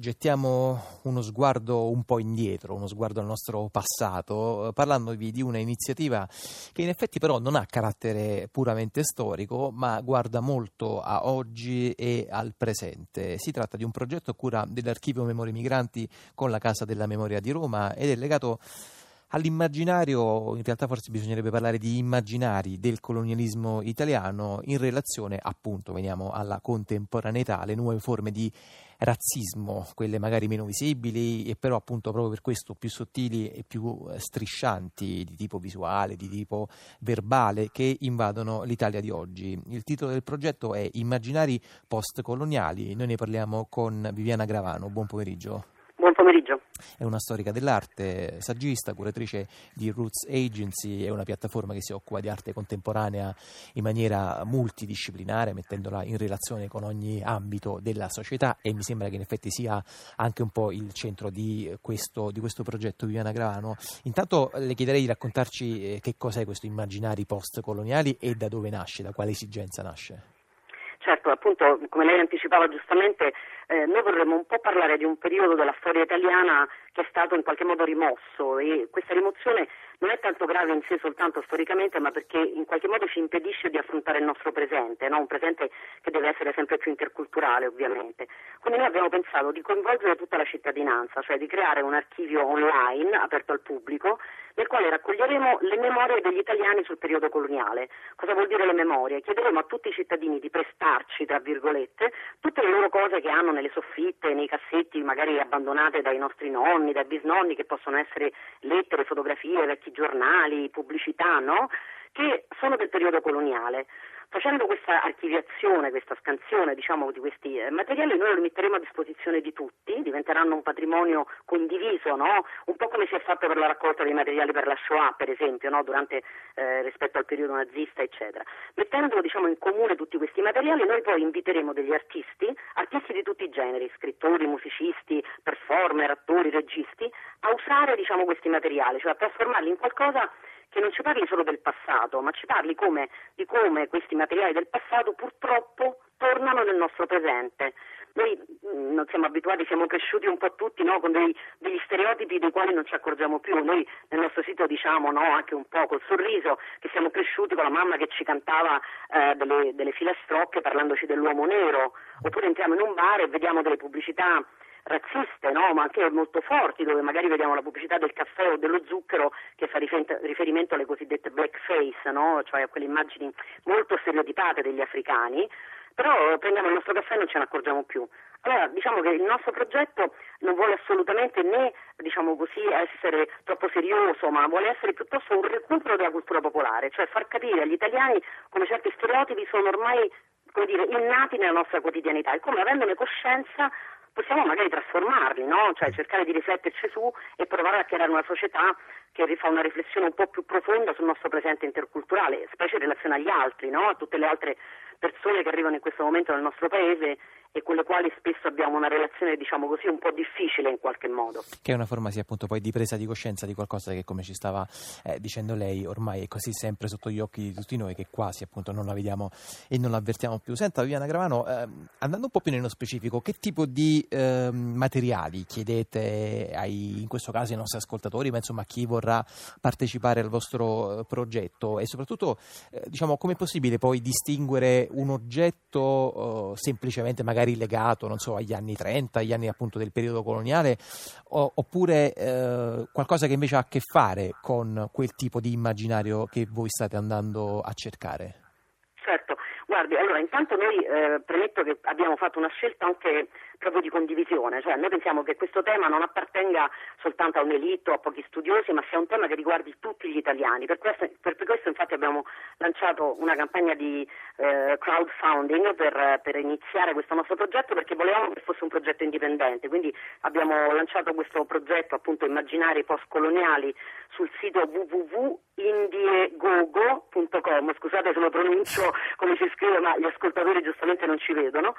Gettiamo uno sguardo un po' indietro, uno sguardo al nostro passato, parlandovi di una iniziativa che in effetti però non ha carattere puramente storico, ma guarda molto a oggi e al presente. Si tratta di un progetto a cura dell'Archivio Memorie Migranti con la Casa della Memoria di Roma ed è legato all'immaginario, in realtà forse bisognerebbe parlare di immaginari del colonialismo italiano in relazione appunto, veniamo alla contemporaneità, alle nuove forme di razzismo, quelle magari meno visibili e però appunto proprio per questo più sottili e più eh, striscianti di tipo visuale, di tipo verbale che invadono l'Italia di oggi. Il titolo del progetto è Immaginari postcoloniali, noi ne parliamo con Viviana Gravano. Buon pomeriggio. Buon pomeriggio. È una storica dell'arte, saggista, curatrice di Roots Agency, è una piattaforma che si occupa di arte contemporanea in maniera multidisciplinare, mettendola in relazione con ogni ambito della società e mi sembra che in effetti sia anche un po' il centro di questo, di questo progetto Viviana Gravano. Intanto le chiederei di raccontarci eh, che cos'è questo immaginari post-coloniali e da dove nasce, da quale esigenza nasce. Certo, appunto, come lei anticipava giustamente, eh, noi vorremmo un po' parlare di un periodo della storia italiana che è stato in qualche modo rimosso e questa rimozione non è tanto grave in sé soltanto storicamente, ma perché in qualche modo ci impedisce di affrontare il nostro presente, no? un presente che deve essere sempre più interculturale ovviamente. Quindi noi abbiamo pensato di coinvolgere tutta la cittadinanza, cioè di creare un archivio online aperto al pubblico nel quale raccoglieremo le memorie degli italiani sul periodo coloniale. Cosa vuol dire le memorie? Chiederemo a tutti i cittadini di prestarci, tra virgolette, tutte le loro cose che hanno nelle soffitte, nei cassetti magari abbandonate dai nostri nonni, dai bisnonni, che possono essere lettere, fotografie, vecchi giornali, pubblicità, no? che sono del periodo coloniale. Facendo questa archiviazione, questa scansione diciamo, di questi eh, materiali, noi li metteremo a disposizione di tutti, diventeranno un patrimonio condiviso, no? un po' come si è fatto per la raccolta dei materiali per la Shoah, per esempio, no? Durante, eh, rispetto al periodo nazista, eccetera. Mettendo diciamo, in comune tutti questi materiali, noi poi inviteremo degli artisti, artisti di tutti i generi, scrittori, musicisti, performer, attori, registi, a usare diciamo, questi materiali, cioè a trasformarli in qualcosa che non ci parli solo del passato, ma ci parli come, di come questi materiali del passato purtroppo tornano nel nostro presente. Noi mm, non siamo abituati, siamo cresciuti un po' tutti no, con dei, degli stereotipi dei quali non ci accorgiamo più. Noi nel nostro sito diciamo no, anche un po' col sorriso che siamo cresciuti con la mamma che ci cantava eh, delle, delle filastrocche parlandoci dell'uomo nero, oppure entriamo in un bar e vediamo delle pubblicità razziste, no? ma anche molto forti, dove magari vediamo la pubblicità del caffè o dello zucchero che fa riferimento alle cosiddette blackface, no? cioè a quelle immagini molto stereotipate degli africani, però prendiamo il nostro caffè e non ce ne accorgiamo più. Allora, diciamo che il nostro progetto non vuole assolutamente né, diciamo così, essere troppo serioso, ma vuole essere piuttosto un recupero della cultura popolare, cioè far capire agli italiani come certi stereotipi sono ormai come dire, innati nella nostra quotidianità e come avendone coscienza possiamo magari trasformarli, no? cioè cercare di rifletterci su e provare a creare una società che fa una riflessione un po' più profonda sul nostro presente interculturale, specie in relazione agli altri, no? a tutte le altre persone che arrivano in questo momento nel nostro paese e con le quali spesso abbiamo una relazione, diciamo così, un po' difficile in qualche modo. Che è una forma, sì, appunto, poi di presa di coscienza di qualcosa che, come ci stava eh, dicendo lei, ormai è così sempre sotto gli occhi di tutti noi che quasi, appunto, non la vediamo e non la avvertiamo più. Senta, Viviana Gravano, eh, andando un po' più nello specifico, che tipo di eh, materiali chiedete ai, in questo caso ai nostri ascoltatori, ma insomma a chi vorrà partecipare al vostro eh, progetto e soprattutto, eh, diciamo, come è possibile poi distinguere un oggetto eh, semplicemente magari magari legato, so, agli anni 30, agli anni appunto del periodo coloniale, o, oppure eh, qualcosa che invece ha a che fare con quel tipo di immaginario che voi state andando a cercare? Certo, guardi, allora intanto noi eh, premetto che abbiamo fatto una scelta anche proprio di condivisione, cioè noi pensiamo che questo tema non appartenga soltanto a un'elite o a pochi studiosi, ma sia un tema che riguardi tutti gli italiani. Per questo, per questo infatti abbiamo lanciato una campagna di eh, crowdfunding per, per, iniziare questo nostro progetto perché volevamo che fosse un progetto indipendente, quindi abbiamo lanciato questo progetto appunto Immaginari postcoloniali sul sito www.indiegogo.com, scusate se lo pronuncio come si scrive ma gli ascoltatori giustamente non ci vedono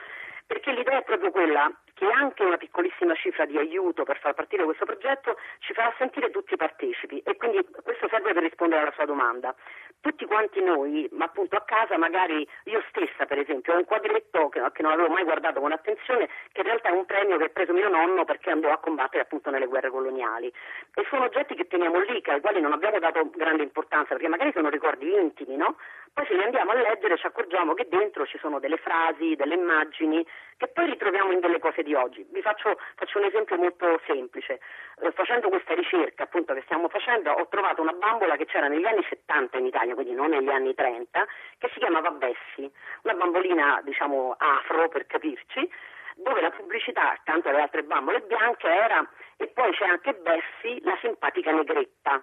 perché l'idea è proprio quella che anche una piccolissima cifra di aiuto per far partire questo progetto ci farà sentire tutti partecipi e quindi questo serve per rispondere alla sua domanda. tutti quanti noi, ma appunto a casa magari io stessa per esempio ho un quadretto che, che, non avevo mai guardato con attenzione che in realtà è un premio che ha preso mio nonno perché andò a combattere appunto nelle guerre coloniali e sono oggetti che teniamo lì, ai quali non abbiamo dato grande importanza perché magari sono ricordi intimi, no? Poi se li andiamo a leggere ci accorgiamo che dentro ci sono delle frasi, delle immagini che poi ritroviamo in delle cose di oggi. Vi faccio, faccio un esempio molto semplice. Eh, facendo questa ricerca appunto che stiamo facendo ho trovato una bambola che c'era negli anni 70 in Italia, quindi non negli anni 30, che si chiamava Bessie, una bambolina diciamo afro per capirci, dove la pubblicità accanto alle altre bambole bianche era e poi c'è anche Bessie, la simpatica negretta.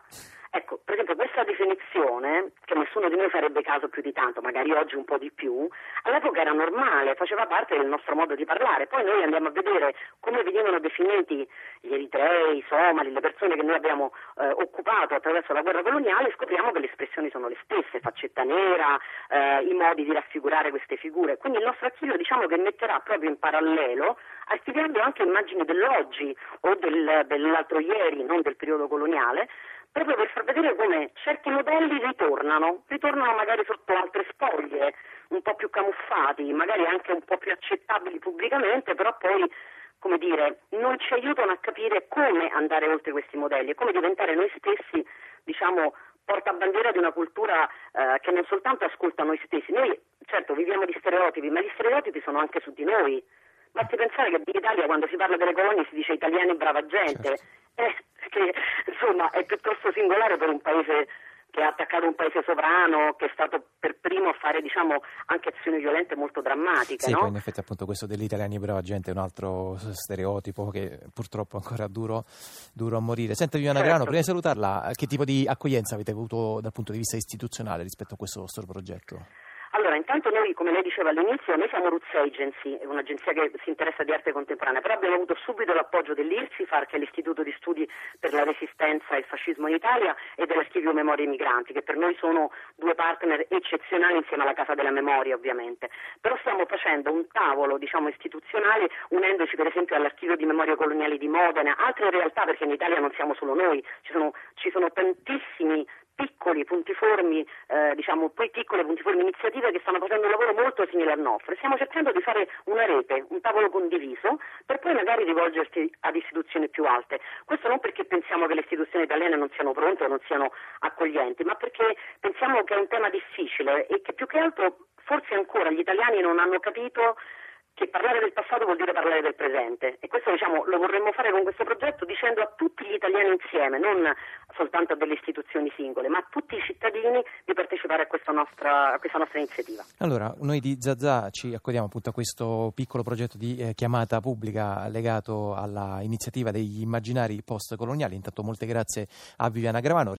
Ecco, per esempio questa definizione, che nessuno di noi farebbe caso più di tanto, magari oggi un po' di più, all'epoca era normale, faceva parte del nostro modo di parlare. Poi noi andiamo a vedere come venivano definiti gli eritrei, i somali, le persone che noi abbiamo eh, occupato attraverso la guerra coloniale e scopriamo che le espressioni sono le stesse, faccetta nera, eh, i modi di raffigurare queste figure. Quindi il nostro archivio diciamo che metterà proprio in parallelo, archiviando anche immagini dell'oggi o del, dell'altro ieri, non del periodo coloniale, proprio per far vedere come certi modelli ritornano, ritornano magari sotto altre spoglie, un po' più camuffati, magari anche un po' più accettabili pubblicamente, però poi come dire, non ci aiutano a capire come andare oltre questi modelli e come diventare noi stessi, diciamo, portabandiera di una cultura eh, che non soltanto ascolta noi stessi. Noi certo viviamo di stereotipi, ma gli stereotipi sono anche su di noi. Basti pensare che in Italia quando si parla delle colonie si dice italiani brava gente. Certo. Eh, che insomma è piuttosto singolare per un paese che ha attaccato un paese sovrano, che è stato per primo a fare diciamo, anche azioni violente molto drammatiche. Sì, no? poi in effetti appunto questo degli italiani brava gente è un altro stereotipo che purtroppo ancora duro, duro a morire. Senta Viviana certo. Grano, prima di salutarla, che tipo di accoglienza avete avuto dal punto di vista istituzionale rispetto a questo vostro progetto? Noi, come lei diceva all'inizio, noi siamo Roots Agency, un'agenzia che si interessa di arte contemporanea, però abbiamo avuto subito l'appoggio dell'IRSIFAR, che è l'Istituto di Studi per la Resistenza e il Fascismo in Italia, e dell'Archivio Memorie Migranti, che per noi sono due partner eccezionali insieme alla Casa della Memoria, ovviamente. Però stiamo facendo un tavolo, diciamo, istituzionale, unendoci per esempio all'Archivio di Memorie Coloniali di Modena, altre realtà, perché in Italia non siamo solo noi, ci sono, ci sono tantissimi piccoli puntiformi, eh, diciamo poi piccole puntiformi iniziative che stanno facendo un lavoro molto simile al nostro stiamo cercando di fare una rete, un tavolo condiviso per poi magari rivolgersi ad istituzioni più alte. Questo non perché pensiamo che le istituzioni italiane non siano pronte o non siano accoglienti, ma perché pensiamo che è un tema difficile e che più che altro forse ancora gli italiani non hanno capito che parlare del passato vuol dire parlare del presente e questo diciamo, lo vorremmo fare con questo progetto dicendo a tutti gli italiani insieme, non soltanto a delle istituzioni singole, ma a tutti i cittadini di partecipare a questa nostra, a questa nostra iniziativa. Allora, noi di Zazà ci accodiamo appunto a questo piccolo progetto di eh, chiamata pubblica legato all'iniziativa degli immaginari post-coloniali. Intanto molte grazie a Viviana Gravano.